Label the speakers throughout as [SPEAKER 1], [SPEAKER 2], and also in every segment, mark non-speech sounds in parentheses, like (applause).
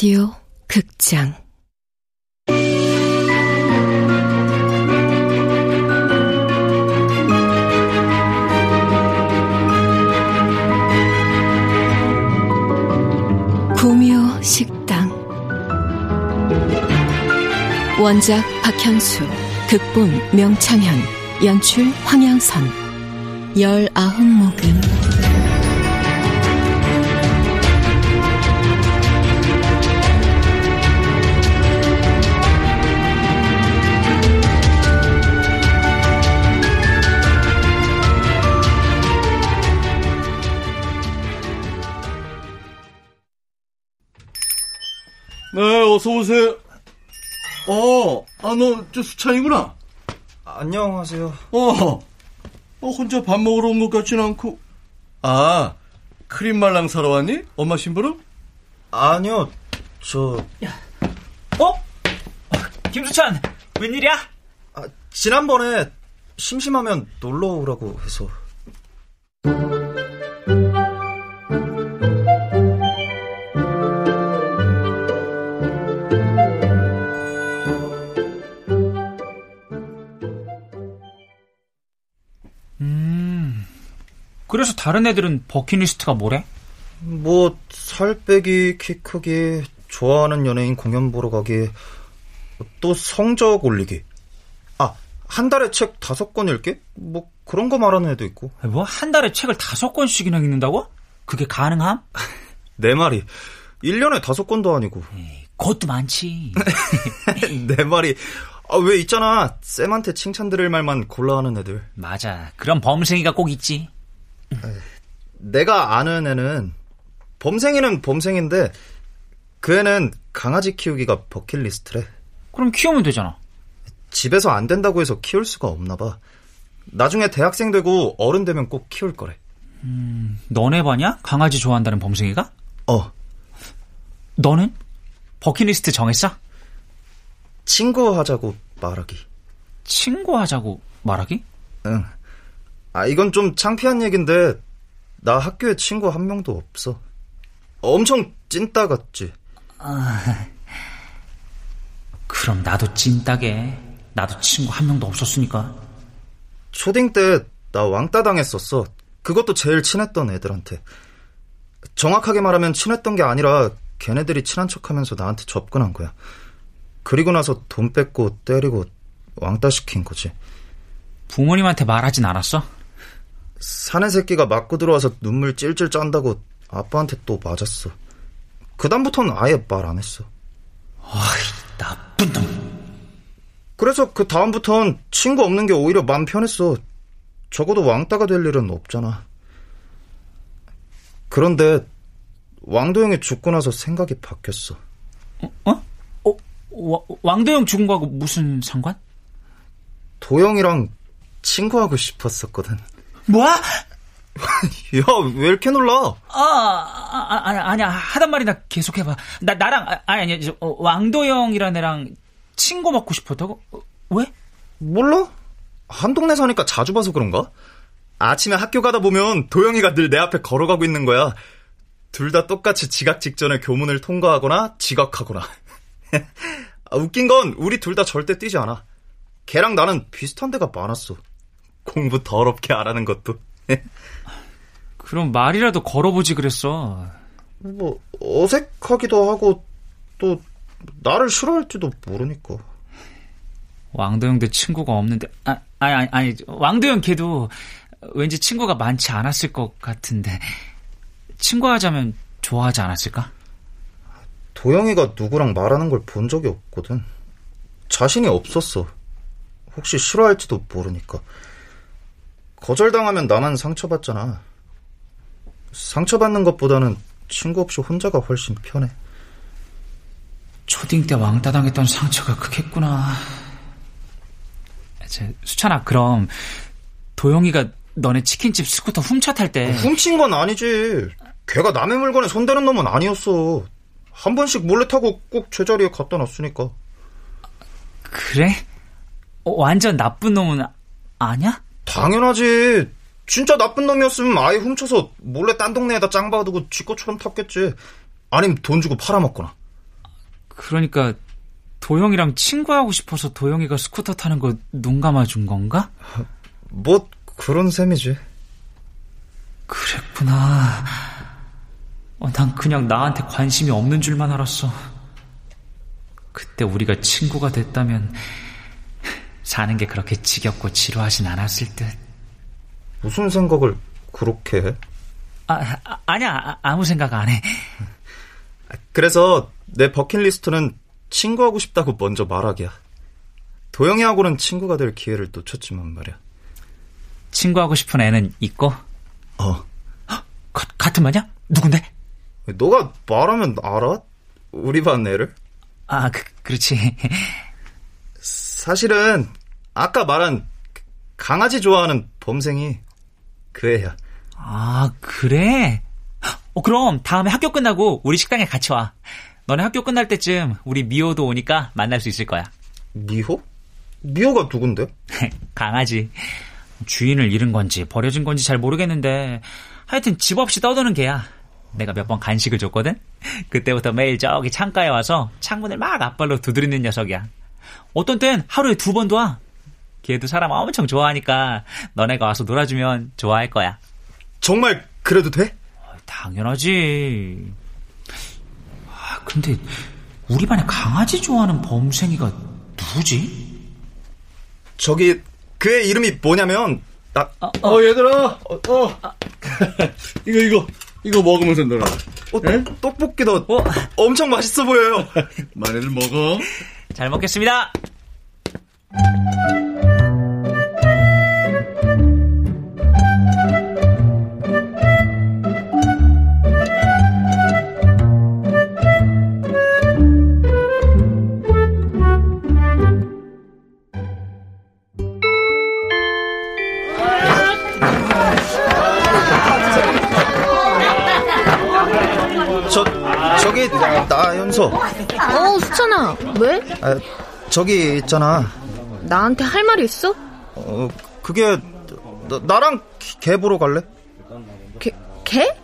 [SPEAKER 1] 라디오 극장. 구미호 식당. 원작 박현수 극본 명창현 연출 황양선. 열아홉 모금
[SPEAKER 2] 어서 오세요. 어, 아, 너, 저 수찬이구나.
[SPEAKER 3] 안녕하세요.
[SPEAKER 2] 어, 어, 혼자 밥 먹으러 온 것 같진 않고. 아, 크림 말랑 사러 왔니? 엄마 심부름?
[SPEAKER 3] 아니요, 저.
[SPEAKER 4] 어? 김수찬, 웬일이야?
[SPEAKER 3] 아, 지난번에 심심하면 놀러 오라고 해서.
[SPEAKER 4] 그래서 다른 애들은 버킷리스트가 뭐래?
[SPEAKER 3] 뭐, 살 빼기, 키 크기, 좋아하는 연예인 공연 보러 가기, 또 성적 올리기. 아, 한 달에 책 다섯 권 읽기? 뭐, 그런 거 말하는 애도 있고.
[SPEAKER 4] 뭐, 한 달에 책을 다섯 권씩이나 읽는다고? 그게 가능함? (laughs)
[SPEAKER 3] 내 말이, 1년에 다섯 권도 아니고.
[SPEAKER 4] 에이, 그것도 많지. (laughs)
[SPEAKER 3] 내 말이, 아, 왜 있잖아. 쌤한테 칭찬 들을 말만 골라 하는 애들.
[SPEAKER 4] 맞아. 그런 범생이가 꼭 있지.
[SPEAKER 3] 내가 아는 애는, 범생이는 범생인데, 그 애는 강아지 키우기가 버킷리스트래.
[SPEAKER 4] 그럼 키우면 되잖아.
[SPEAKER 3] 집에서 안 된다고 해서 키울 수가 없나 봐. 나중에 대학생 되고 어른 되면 꼭 키울 거래.
[SPEAKER 4] 너네 반이야? 강아지 좋아한다는 범생이가?
[SPEAKER 3] 어,
[SPEAKER 4] 너는? 버킷리스트 정했어?
[SPEAKER 3] 친구 하자고 말하기.
[SPEAKER 4] 친구 하자고 말하기?
[SPEAKER 3] 응. 아, 이건 좀 창피한 얘긴데, 나 학교에 친구 한 명도 없어. 엄청 찐따 같지?
[SPEAKER 4] 그럼 나도 찐따게. 나도 친구 한 명도 없었으니까.
[SPEAKER 3] 초딩 때 나 왕따 당했었어. 그것도 제일 친했던 애들한테. 정확하게 말하면 친했던 게 아니라 걔네들이 친한 척 하면서 나한테 접근한 거야. 그리고 나서 돈 뺏고 때리고 왕따 시킨 거지.
[SPEAKER 4] 부모님한테 말하진 않았어?
[SPEAKER 3] 사내 새끼가 맞고 들어와서 눈물 찔찔 짠다고 아빠한테 또 맞았어. 그다음부터는 아예 말 안 했어.
[SPEAKER 4] 나쁜 놈.
[SPEAKER 3] 그래서 그 다음부턴 친구 없는 게 오히려 마음 편했어. 적어도 왕따가 될 일은 없잖아. 그런데 왕도형이 죽고 나서 생각이 바뀌었어.
[SPEAKER 4] 어? 어? 와- 왕도영 죽은 거하고 무슨 상관?
[SPEAKER 3] 도영이랑 친구하고 싶었었거든.
[SPEAKER 4] 뭐? 아, (laughs)
[SPEAKER 3] 야, 왜 이렇게 놀라?
[SPEAKER 4] 아, 아, 아니, 아니야. 하단 말이나 계속해봐. 나, 나랑, 아, 아니, 아니, 저, 어, 왕도영이라는 애랑 친구 먹고 싶었다고? 어, 왜?
[SPEAKER 3] 몰라? 한 동네 사니까 자주 봐서 그런가? 아침에 학교 가다 보면 도영이가 늘 내 앞에 걸어가고 있는 거야. 둘 다 똑같이 지각 직전에 교문을 통과하거나 지각하거나. (laughs) 아, 웃긴 건 우리 둘 다 절대 뛰지 않아. 걔랑 나는 비슷한 데가 많았어. 공부 더럽게 안 하는 것도.
[SPEAKER 4] 그럼 말이라도 걸어보지 그랬어.
[SPEAKER 3] 뭐 어색하기도 하고 또 나를 싫어할지도 모르니까.
[SPEAKER 4] 왕도영도 친구가 없는데, 아, 아니, 아니, 아니, 왕도영 걔도 왠지 친구가 많지 않았을 것 같은데, 친구 하자면 좋아하지 않았을까?
[SPEAKER 3] 도영이가 누구랑 말하는 걸 본 적이 없거든. 자신이 없었어. 혹시 싫어할지도 모르니까. 거절당하면 나만 상처받잖아. 상처받는 것보다는 친구 없이 혼자가 훨씬 편해.
[SPEAKER 4] 초딩 때 왕따 당했던 상처가 크겠구나. 제, 수찬아, 그럼, 도영이가 너네 치킨집 스쿠터 훔쳐 탈 때,
[SPEAKER 3] 훔친 건 아니지. 걔가 남의 물건에 손대는 놈은 아니었어. 한 번씩 몰래 타고 꼭 제자리에 갖다 놨으니까.
[SPEAKER 4] 그래? 어, 완전 나쁜 놈은 아냐?
[SPEAKER 3] 당연하지. 진짜 나쁜 놈이었으면 아예 훔쳐서 몰래 딴 동네에다 짱 봐두고 지 것처럼 탔겠지. 아니면 돈 주고 팔아먹거나.
[SPEAKER 4] 그러니까 도영이랑 친구하고 싶어서 도영이가 스쿠터 타는 거 눈 감아준 건가? (laughs)
[SPEAKER 3] 뭐 그런 셈이지.
[SPEAKER 4] 그랬구나. 어, 난 그냥 나한테 관심이 없는 줄만 알았어. 그때 우리가 친구가 됐다면 사는 게 그렇게 지겹고 지루하진 않았을 듯.
[SPEAKER 3] 무슨 생각을 그렇게 해?
[SPEAKER 4] 아, 아 아 니야. 아, 무 생각 안 해.
[SPEAKER 3] 그래서 내 버킷리스트는 친구하고 싶다고 먼저 말하기야. 도영이하고는 친구가 될 기회를 놓쳤지만 말이야.
[SPEAKER 4] 친구하고 싶은 애는 있고?
[SPEAKER 3] 어.
[SPEAKER 4] 가, 같은 반이야? 누군데?
[SPEAKER 3] 너가 말하면 알아? 우리 반 애를?
[SPEAKER 4] 아, 그, 그렇지.
[SPEAKER 3] 사실은 아까 말한 강아지 좋아하는 범생이 그 애야.
[SPEAKER 4] 아, 그래? 어, 그럼 다음에 학교 끝나고 우리 식당에 같이 와. 너네 학교 끝날 때쯤 우리 미호도 오니까 만날 수 있을 거야.
[SPEAKER 3] 미호? 미호가 누군데? (laughs)
[SPEAKER 4] 강아지. 주인을 잃은 건지 버려진 건지 잘 모르겠는데 하여튼 집 없이 떠도는 개야. 내가 몇 번 간식을 줬거든? 그때부터 매일 저기 창가에 와서 창문을 막 앞발로 두드리는 녀석이야. 어떤 땐 하루에 두 번도 와. 걔도 사람 엄청 좋아하니까 너네가 와서 놀아주면 좋아할 거야.
[SPEAKER 3] 정말 그래도 돼?
[SPEAKER 4] 당연하지. 아, 근데 우리 반에 강아지 좋아하는 범생이가 누구지?
[SPEAKER 3] 저기 그의 이름이 뭐냐면 나
[SPEAKER 2] 어, 어 얘들아 어, 어. (laughs) 이거 이거 이거 먹으면서 놀아
[SPEAKER 3] 어, 떡볶이도 어? 엄청 맛있어 보여요 (laughs)
[SPEAKER 2] 많이들 먹어
[SPEAKER 4] 잘 먹겠습니다
[SPEAKER 3] 아, 저기 있잖아.
[SPEAKER 5] 나한테 할 말이 있어?
[SPEAKER 3] 어, 그게 나, 랑개 보러 갈래?
[SPEAKER 5] 개? 개?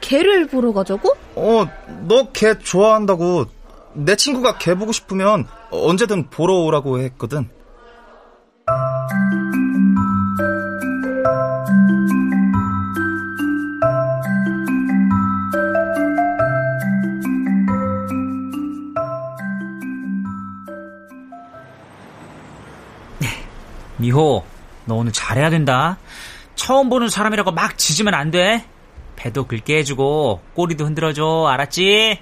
[SPEAKER 5] 개를 보러 가자고?
[SPEAKER 3] 어, 너 개 좋아한다고. 내 친구가 개 보고 싶으면 언제든 보러 오라고 했거든.
[SPEAKER 4] 미호, 너 오늘 잘해야 된다. 처음 보는 사람이라고 막 짖으면 안 돼. 배도 긁게 해주고 꼬리도 흔들어줘. 알았지?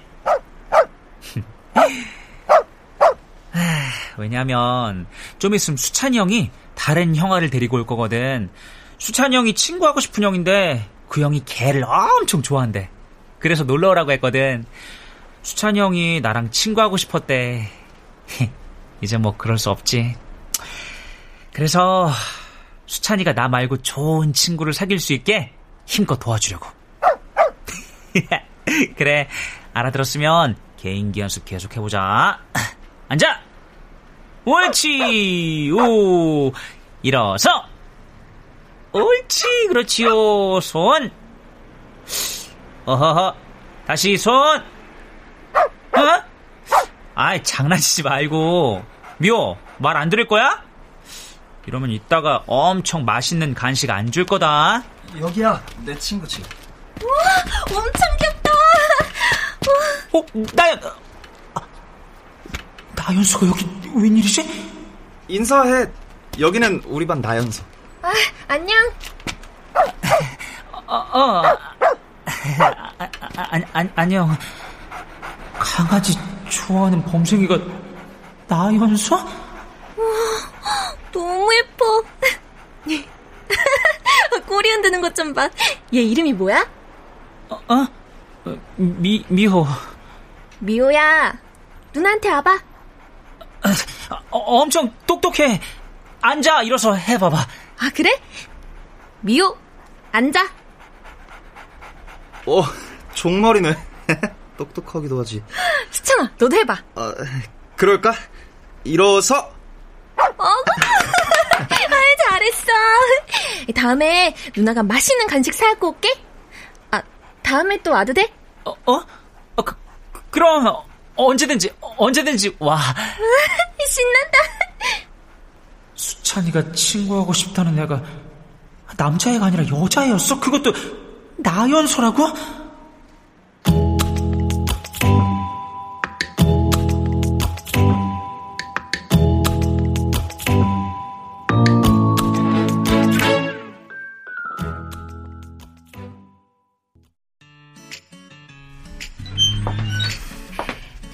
[SPEAKER 4] (laughs) 왜냐면 좀 있으면 수찬이 형이 다른 형아를 데리고 올 거거든. 수찬이 형이 친구하고 싶은 형인데 그 형이 개를 엄청 좋아한대. 그래서 놀러 오라고 했거든. 수찬이 형이 나랑 친구하고 싶었대. (laughs) 이제 뭐 그럴 수 없지. 그래서 수찬이가 나 말고 좋은 친구를 사귈 수 있게 힘껏 도와주려고. (laughs) 그래, 알아들었으면 개인기 연습 계속 해보자. (laughs) 앉아! 옳지! 오! 일어서! 옳지! 그렇지요! 손! 어허허! 다시 손! 어? 아이, 장난치지 말고. 미호, 말 안 들을 거야? 이러면 이따가 엄청 맛있는 간식 안 줄 거다.
[SPEAKER 3] 여기야, 내 친구지.
[SPEAKER 5] 우와, 엄청 귀엽다.
[SPEAKER 4] 어, 나연, 아, 나연수가 여기 웬일이지?
[SPEAKER 3] 인사해. 여기는 우리 반 나연수.
[SPEAKER 5] 아, 안녕.
[SPEAKER 4] 어, 어. 아, 아, 아, 아, 안녕. 강아지 좋아하는 범생이가 나연수?
[SPEAKER 5] 우와, 너무 예뻐. 꼬리 봐. 얘 이름이 뭐야?
[SPEAKER 4] 어? 어? 미, 미호.
[SPEAKER 5] 미호야, 누나한테 와봐.
[SPEAKER 4] 어, 엄청 똑똑해. 앉아, 일어서 해봐봐.
[SPEAKER 5] 아, 그래? 미호, 앉아.
[SPEAKER 3] 어, 종말이네. (laughs) 똑똑하기도 하지.
[SPEAKER 5] 수찬아, 너도 해봐.
[SPEAKER 3] 어, 그럴까? 일어서.
[SPEAKER 5] 어, (laughs) 아, 잘했어. 다음에 누나가 맛있는 간식 사갖고 올게. 아, 다음에 또 와도 돼?
[SPEAKER 4] 어? 어? 어 그, 그럼 언제든지, 언제든지 와. (laughs)
[SPEAKER 5] 신난다.
[SPEAKER 4] 수찬이가 친구하고 싶다는 애가 남자애가 아니라 여자애였어? 그것도 나연서라고?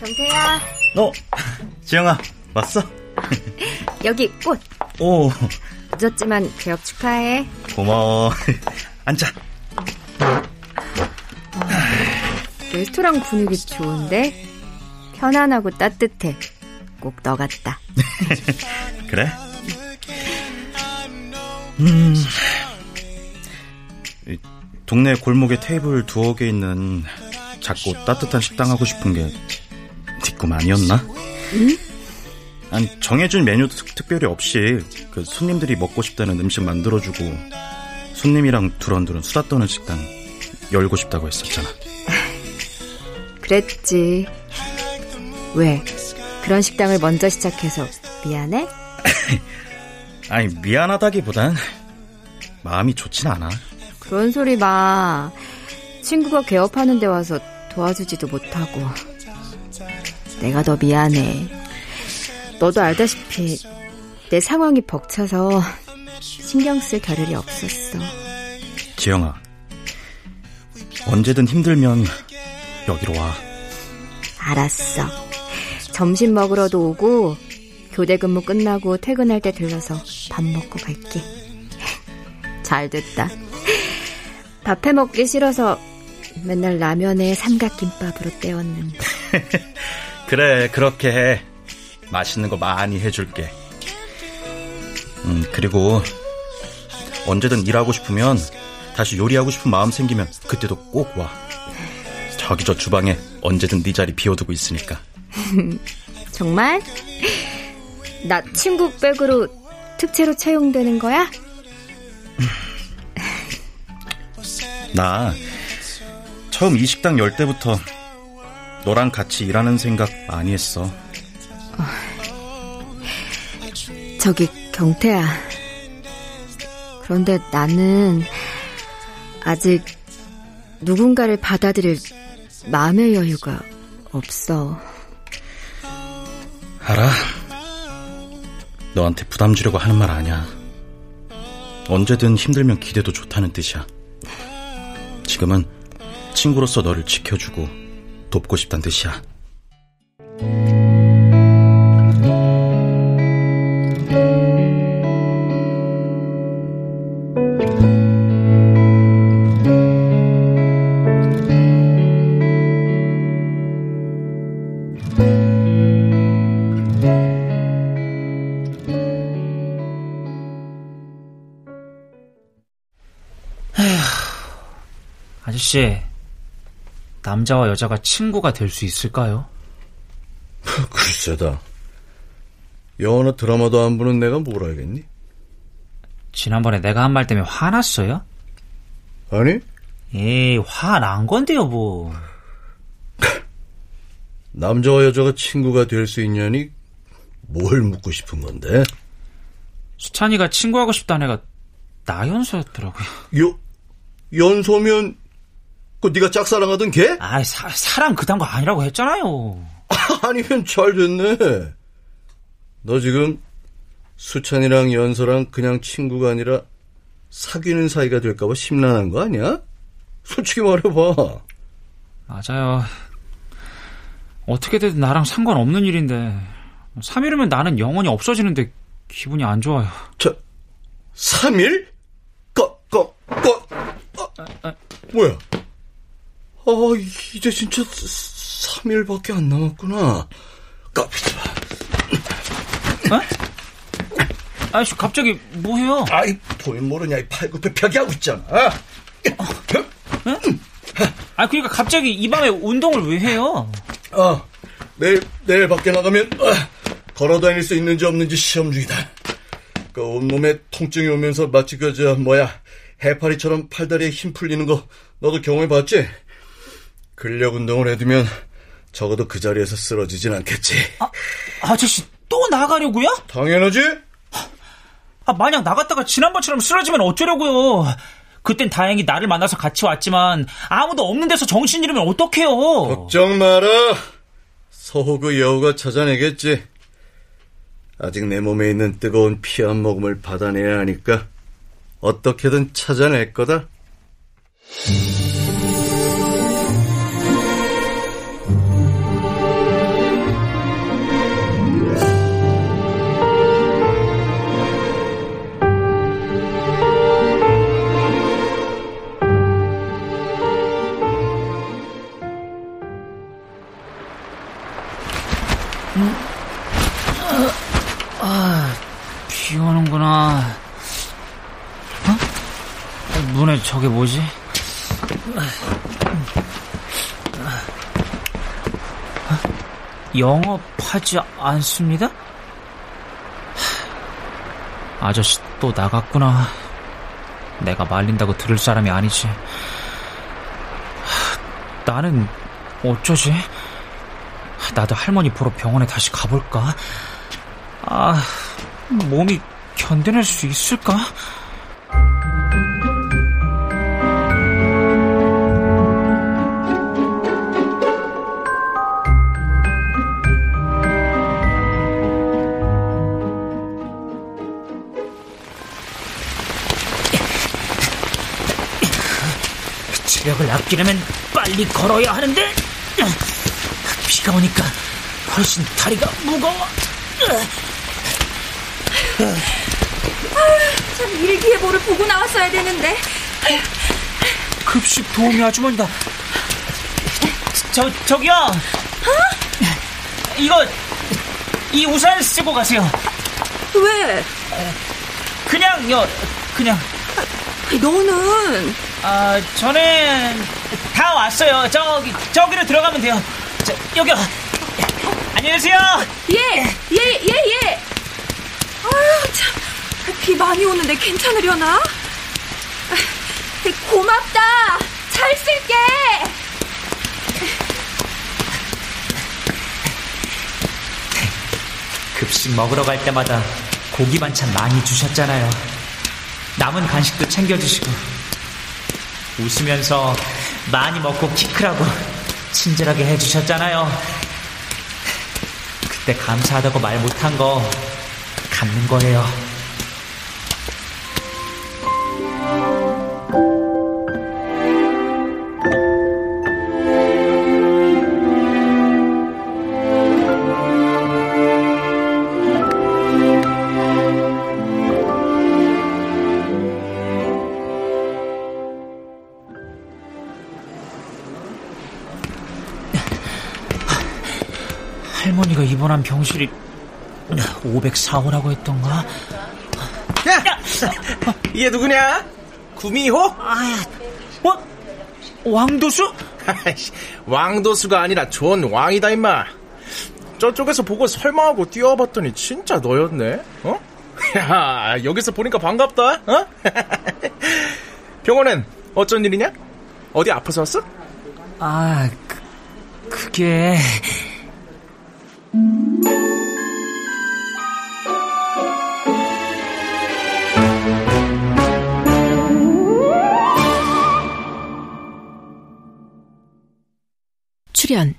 [SPEAKER 5] 경태야,
[SPEAKER 6] 어, 지영아, 왔어? (laughs)
[SPEAKER 5] 여기 꽃.
[SPEAKER 6] 오,
[SPEAKER 5] 늦었지만 개업 축하해.
[SPEAKER 6] 고마워. (laughs) 앉아.
[SPEAKER 5] 레스토랑 분위기 좋은데? 편안하고 따뜻해. 꼭 너 같다. (laughs)
[SPEAKER 6] 그래? 음, 이 동네 골목에 테이블 두어 개 있는 작고 따뜻한 식당 하고 싶은 게 뒷꿈 아니었나?
[SPEAKER 5] 응?
[SPEAKER 6] 아니, 정해준 메뉴 특, 특별히 없이 그 손님들이 먹고 싶다는 음식 만들어주고 손님이랑 두런두런 수다 떠는 식당 열고 싶다고 했었잖아.
[SPEAKER 5] 그랬지. 왜? 그런 식당을 먼저 시작해서 미안해? (laughs)
[SPEAKER 6] 아니, 미안하다기보단 마음이 좋진 않아.
[SPEAKER 5] 그런 소리 마. 친구가 개업하는 데 와서 도와주지도 못하고. 내가 더 미안해. 너도 알다시피 내 상황이 벅차서 신경 쓸 겨를이 없었어.
[SPEAKER 6] 지영아, 언제든 힘들면 여기로 와.
[SPEAKER 5] 알았어. 점심 먹으러도 오고 교대 근무 끝나고 퇴근할 때 들러서 밥 먹고 갈게. 잘 됐다. 밥해 먹기 싫어서 맨날 라면에 삼각김밥으로 때웠는데. (laughs)
[SPEAKER 6] 그래, 그렇게 해. 맛있는 거 많이 해줄게. 음, 그리고 언제든 일하고 싶으면 다시 요리하고 싶은 마음 생기면 그때도 꼭 와. 저기 저 주방에 언제든 네 자리 비워두고 있으니까. (laughs)
[SPEAKER 5] 정말? 나 친구 백으로 특채로 채용되는 거야?
[SPEAKER 6] 나 처음 이 식당 열 때부터 너랑 같이 일하는 생각 많이 했어.
[SPEAKER 5] 저기 경태야. 그런데 나는 아직 누군가를 받아들일 마음의 여유가 없어.
[SPEAKER 6] 알아. 너한테 부담 주려고 하는 말 아니야. 언제든 힘들면 기대도 좋다는 뜻이야. 지금은 친구로서 너를 지켜주고 돕고 싶단 뜻이야.
[SPEAKER 4] 아저씨, 남자와 여자가 친구가 될 수 있을까요? (laughs)
[SPEAKER 2] 글쎄다. 영화나 드라마도 안 보는 내가 뭘 알겠니?
[SPEAKER 4] 지난번에 내가 한 말 때문에 화났어요?
[SPEAKER 2] 아니,
[SPEAKER 4] 에이, 화 난 건데요, 뭐. (laughs)
[SPEAKER 2] 남자와 여자가 친구가 될 수 있냐니 뭘 묻고 싶은 건데?
[SPEAKER 4] 수찬이가 친구하고 싶다는 애가 나연서였더라고요.
[SPEAKER 2] 요, 연소면, 그 네가 짝사랑하던 걔?
[SPEAKER 4] 사, 사랑 그딴 거 아니라고 했잖아요.
[SPEAKER 2] 아니면 잘 됐네. 너 지금 수찬이랑 연서랑 그냥 친구가 아니라 사귀는 사이가 될까봐 심란한 거 아니야? 솔직히 말해봐.
[SPEAKER 4] 맞아요. 어떻게 돼도 나랑 상관없는 일인데 3일이면 나는 영원히 없어지는데 기분이 안 좋아요.
[SPEAKER 2] 저, 3일? 꺼, 꺼, 꺼. 아, 뭐야? 아, 이제 진짜 3일밖에 안 남았구나. 꺼,
[SPEAKER 4] 어? 아이씨 갑자기 뭐해요?
[SPEAKER 2] 아이, 보인 모르냐, 이 팔굽혀 펴기 하고 있잖아.
[SPEAKER 4] 아 그러니까 갑자기 이 밤에 운동을 왜 해요?
[SPEAKER 2] 어, 내일, 내일 밖에 나가면, 어, 걸어 다닐 수 있는지 없는지 시험 중이다. 그 온몸에 통증이 오면서 마치 그, 저, 뭐야, 해파리처럼 팔다리에 힘 풀리는 거, 너도 경험해 봤지? 근력 운동을 해두면 적어도 그 자리에서 쓰러지진 않겠지.
[SPEAKER 4] 아, 아저씨 또 나가려고요?
[SPEAKER 2] 당연하지?
[SPEAKER 4] 아, 만약 나갔다가 지난번처럼 쓰러지면 어쩌려고요? 그땐 다행히 나를 만나서 같이 왔지만 아무도 없는 데서 정신 잃으면 어떡해요?
[SPEAKER 2] 걱정 마라. 서호그 여우가 찾아내겠지. 아직 내 몸에 있는 뜨거운 피 한 모금을 받아내야 하니까 어떻게든 찾아낼 거다.
[SPEAKER 4] 저게 뭐지? 영업하지 않습니다? 아저씨 또 나갔구나. 내가 말린다고 들을 사람이 아니지. 나는 어쩌지? 나도 할머니 보러 병원에 다시 가볼까? 아, 몸이 견뎌낼 수 있을까? 체력을 아끼려면 빨리 걸어야 하는데 비가 오니까 훨씬 다리가 무거워.
[SPEAKER 7] 참 일기예보를 보고 나왔어야 되는데.
[SPEAKER 4] 급식 도우미 아주머니다. 저 저기요. 이거 이 우산 쓰고 가세요.
[SPEAKER 7] 왜?
[SPEAKER 4] 그냥요. 그냥.
[SPEAKER 7] 너는
[SPEAKER 4] 아 저는 다 왔어요. 저기 저기로 들어가면 돼요. 저, 여기요. 안녕하세요.
[SPEAKER 7] 예, 예, 예, 예. 아유 참 비 많이 오는데 괜찮으려나? 아, 고맙다. 잘 쓸게.
[SPEAKER 4] 급식 먹으러 갈 때마다 고기 반찬 많이 주셨잖아요. 남은 간식도 챙겨주시고 웃으면서 많이 먹고 키 크라고 친절하게 해주셨잖아요. 그때 감사하다고 말 못한 거 갚는 거예요. 병실이 504호라고 했던가?
[SPEAKER 8] 야! 얘 누구냐? 구미호?
[SPEAKER 4] 어? 왕도수?
[SPEAKER 8] 왕도수가 아니라 존 왕이다 임마. 저쪽에서 보고 설마하고 뛰어봤더니 진짜 너였네. 어? 야, 여기서 보니까 반갑다. 어? (laughs) 병원엔 어쩐 일이냐? 어디 아파서 왔어?
[SPEAKER 4] 아, 그, 그게...
[SPEAKER 1] 출연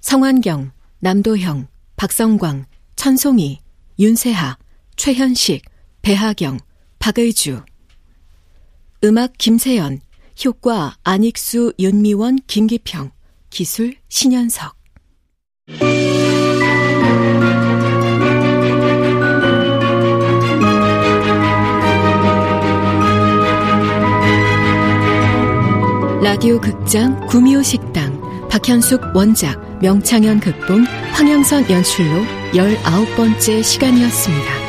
[SPEAKER 1] 성환경, 남도형, 박성광, 천송이, 윤세하, 최현식, 배하경, 박의주. 음악 김세연, 효과 안익수, 윤미원, 김기평, 기술 신현석 라디오 극장 구미호 식당 박현숙 원작 명창현 극본 황영선 연출로 19번째 시간이었습니다.